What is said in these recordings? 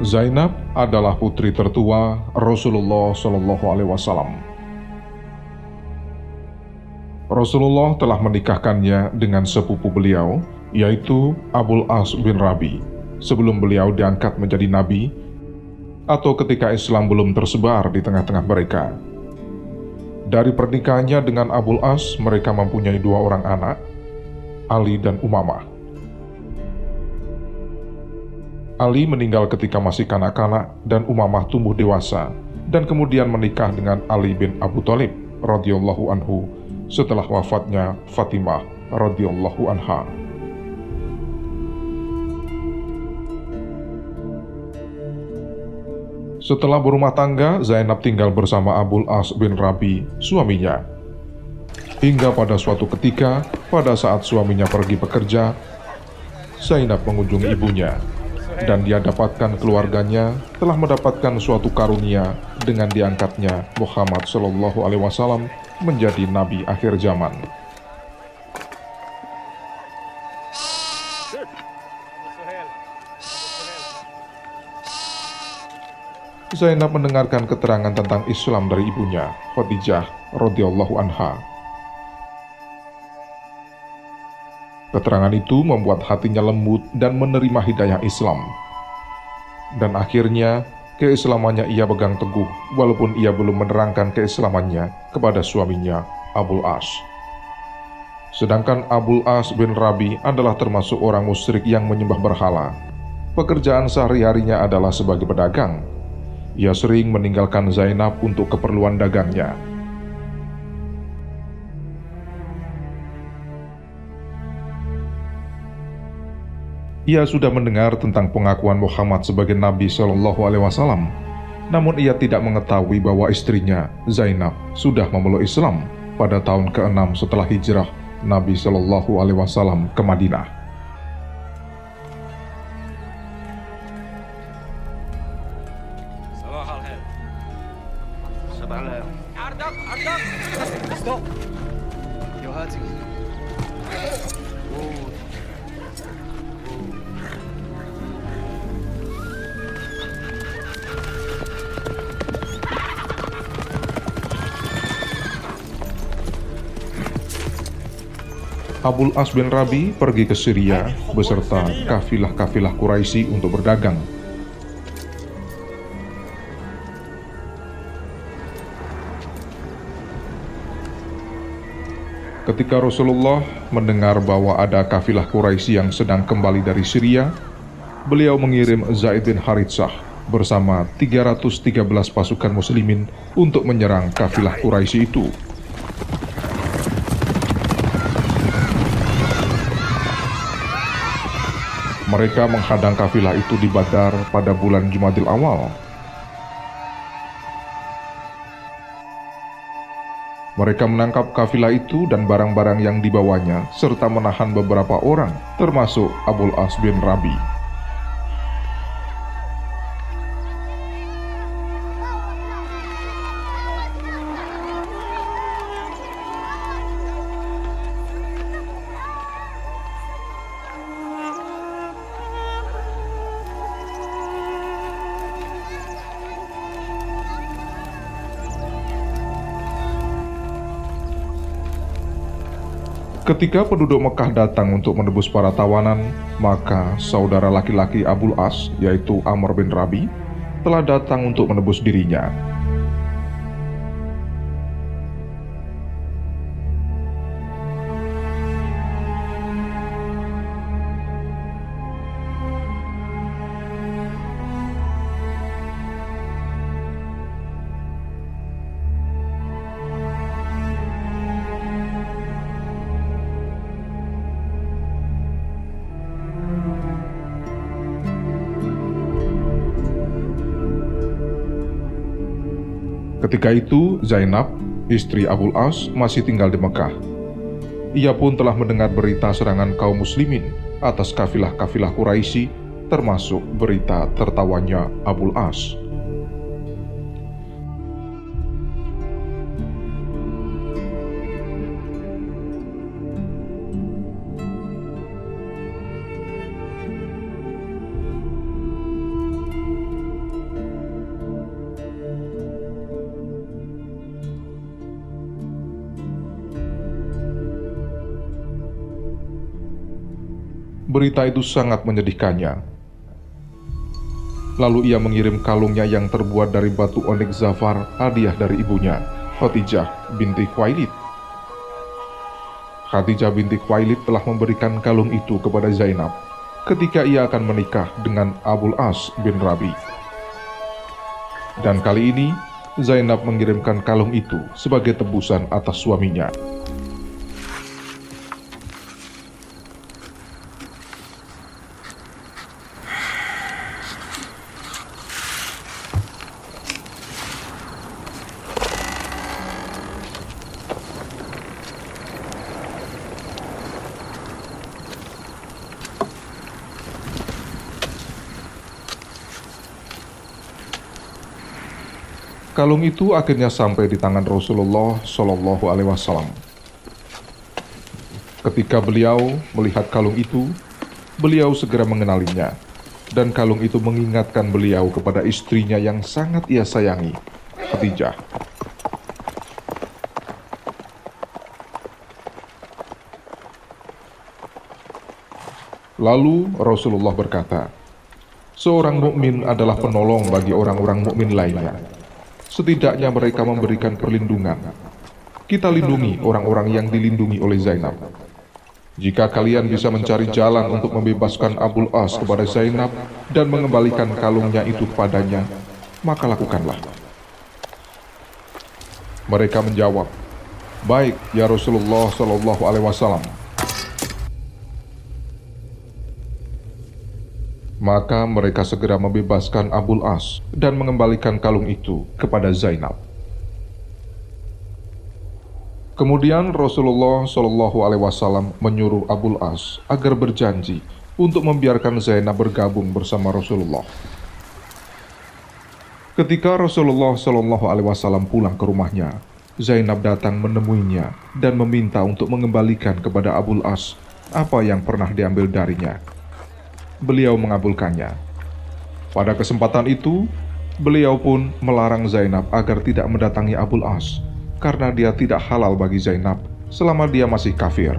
Zainab adalah putri tertua Rasulullah Shallallahu Alaihi Wasallam. Rasulullah telah menikahkannya dengan sepupu beliau, yaitu Abul As bin Rabi, sebelum beliau diangkat menjadi nabi, atau ketika Islam belum tersebar di tengah-tengah mereka. Dari pernikahannya dengan Abul As, mereka mempunyai dua orang anak, Ali dan Umamah. Ali meninggal ketika masih kanak-kanak dan Umamah tumbuh dewasa dan kemudian menikah dengan Ali bin Abu Thalib radhiyallahu anhu setelah wafatnya Fatimah radhiyallahu anha. Setelah berumah tangga, Zainab tinggal bersama Abul As bin Rabi, suaminya. Hingga pada suatu ketika, pada saat suaminya pergi bekerja, Zainab mengunjungi ibunya dan dia dapatkan keluarganya telah mendapatkan suatu karunia dengan diangkatnya Muhammad Shallallahu Alaihi Wasallam menjadi nabi akhir zaman. Zainab mendengarkan keterangan tentang Islam dari ibunya, Khadijah radhiyallahu anha. Keterangan itu membuat hatinya lembut dan menerima hidayah Islam. Dan akhirnya, keislamannya ia pegang teguh, walaupun ia belum menerangkan keislamannya kepada suaminya, Abul As. Sedangkan Abul As bin Rabi adalah termasuk orang musyrik yang menyembah berhala. Pekerjaan sehari-harinya adalah sebagai pedagang. Ia sering meninggalkan Zainab untuk keperluan dagangnya, Ia sudah mendengar tentang pengakuan Muhammad sebagai Nabi Shallallahu Alaihi Wasallam, namun ia tidak mengetahui bahwa istrinya Zainab sudah memeluk Islam pada tahun ke-6 setelah hijrah Nabi Shallallahu Alaihi Wasallam ke Madinah. Abul As bin Rabi pergi ke Syria beserta kafilah-kafilah Quraisy untuk berdagang. Ketika Rasulullah mendengar bahwa ada kafilah Quraisy yang sedang kembali dari Syria, beliau mengirim Zaid bin Haritsah bersama 313 pasukan muslimin untuk menyerang kafilah Quraisy itu. Mereka menghadang kafilah itu di Badar pada bulan Jumadil awal. Mereka menangkap kafilah itu dan barang-barang yang dibawanya, serta menahan beberapa orang, termasuk Abul As bin Rabi. Ketika penduduk Mekah datang untuk menebus para tawanan, maka saudara laki-laki Abul As, yaitu Amr bin Rabi, telah datang untuk menebus dirinya. Ketika itu, Zainab, istri Abul As, masih tinggal di Mekah. Ia pun telah mendengar berita serangan kaum muslimin atas kafilah-kafilah Quraisy, termasuk berita tertawanya Abul As. Berita itu sangat menyedihkannya. Lalu ia mengirim kalungnya yang terbuat dari batu onyx zafar hadiah dari ibunya, Khadijah binti Khuwailid. Khadijah binti Khuwailid telah memberikan kalung itu kepada Zainab ketika ia akan menikah dengan Abul As bin Rabi. Dan kali ini, Zainab mengirimkan kalung itu sebagai tebusan atas suaminya. Kalung itu akhirnya sampai di tangan Rasulullah Shallallahu Alaihi Wasallam. Ketika beliau melihat kalung itu, beliau segera mengenalinya, dan kalung itu mengingatkan beliau kepada istrinya yang sangat ia sayangi, Khadijah. Lalu Rasulullah berkata, "Seorang mukmin adalah penolong bagi orang-orang mukmin lainnya." Setidaknya mereka memberikan perlindungan. Kita lindungi orang-orang yang dilindungi oleh Zainab. Jika kalian bisa mencari jalan untuk membebaskan Abul As kepada Zainab dan mengembalikan kalungnya itu kepadanya, maka lakukanlah. Mereka menjawab, "Baik, ya Rasulullah Shallallahu Alaihi Wasallam." Maka mereka segera membebaskan Abul As dan mengembalikan kalung itu kepada Zainab. Kemudian Rasulullah Shallallahu Alaihi Wasallam menyuruh Abul As agar berjanji untuk membiarkan Zainab bergabung bersama Rasulullah. Ketika Rasulullah Shallallahu Alaihi Wasallam pulang ke rumahnya, Zainab datang menemuinya dan meminta untuk mengembalikan kepada Abul As apa yang pernah diambil darinya beliau mengabulkannya. Pada kesempatan itu, beliau pun melarang Zainab agar tidak mendatangi Abul As karena dia tidak halal bagi Zainab selama dia masih kafir.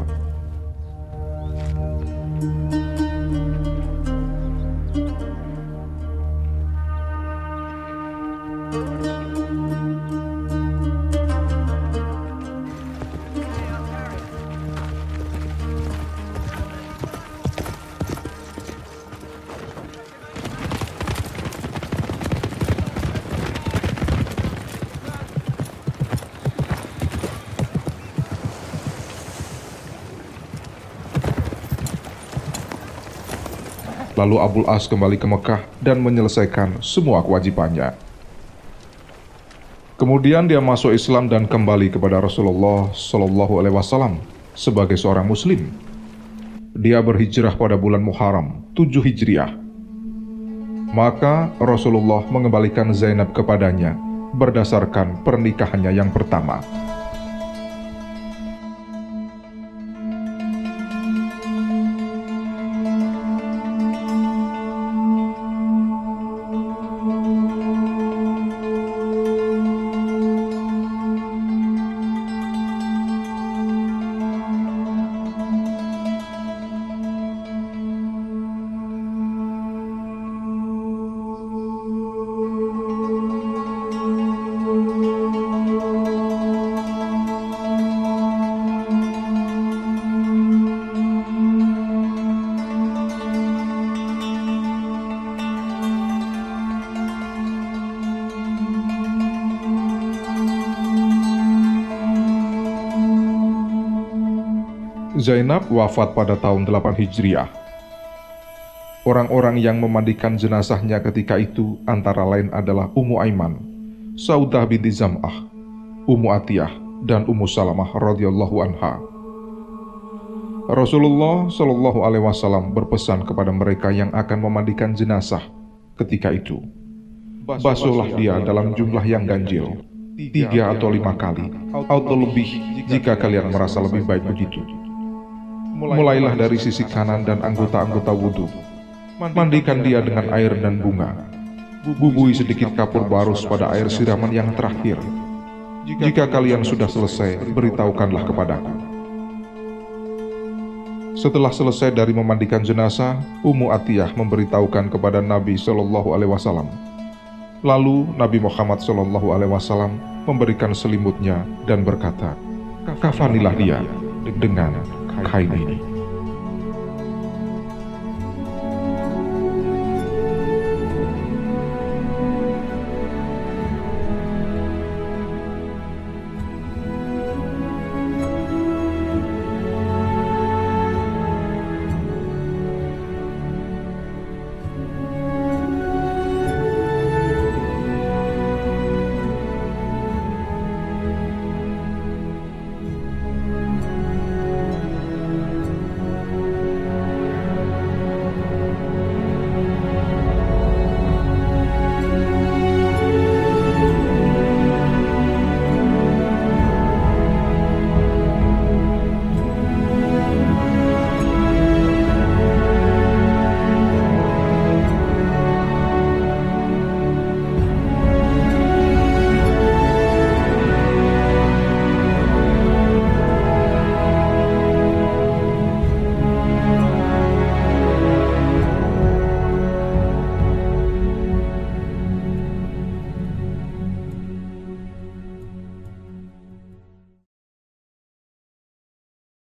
Lalu Abul As kembali ke Mekah dan menyelesaikan semua kewajibannya. Kemudian dia masuk Islam dan kembali kepada Rasulullah Shallallahu Alaihi Wasallam sebagai seorang Muslim. Dia berhijrah pada bulan Muharram 7 Hijriah. Maka Rasulullah mengembalikan Zainab kepadanya berdasarkan pernikahannya yang pertama. Zainab wafat pada tahun 8 Hijriah. Orang-orang yang memandikan jenazahnya ketika itu antara lain adalah Ummu Aiman, Saudah binti Zam'ah, Ummu Atiyah, dan Ummu Salamah radhiyallahu anha. Rasulullah Shallallahu alaihi wasallam berpesan kepada mereka yang akan memandikan jenazah ketika itu. Basuhlah dia dalam jumlah yang ganjil, tiga atau lima kali, atau lebih jika kalian merasa lebih baik begitu mulailah dari sisi kanan dan anggota-anggota wudhu. Mandikan dia dengan air dan bunga. Bubui sedikit kapur barus pada air siraman yang terakhir. Jika kalian sudah selesai, beritahukanlah kepadaku. Setelah selesai dari memandikan jenazah, Ummu Atiyah memberitahukan kepada Nabi Shallallahu Alaihi Wasallam. Lalu Nabi Muhammad Shallallahu Alaihi Wasallam memberikan selimutnya dan berkata, "Kafanilah dia dengan kain ini."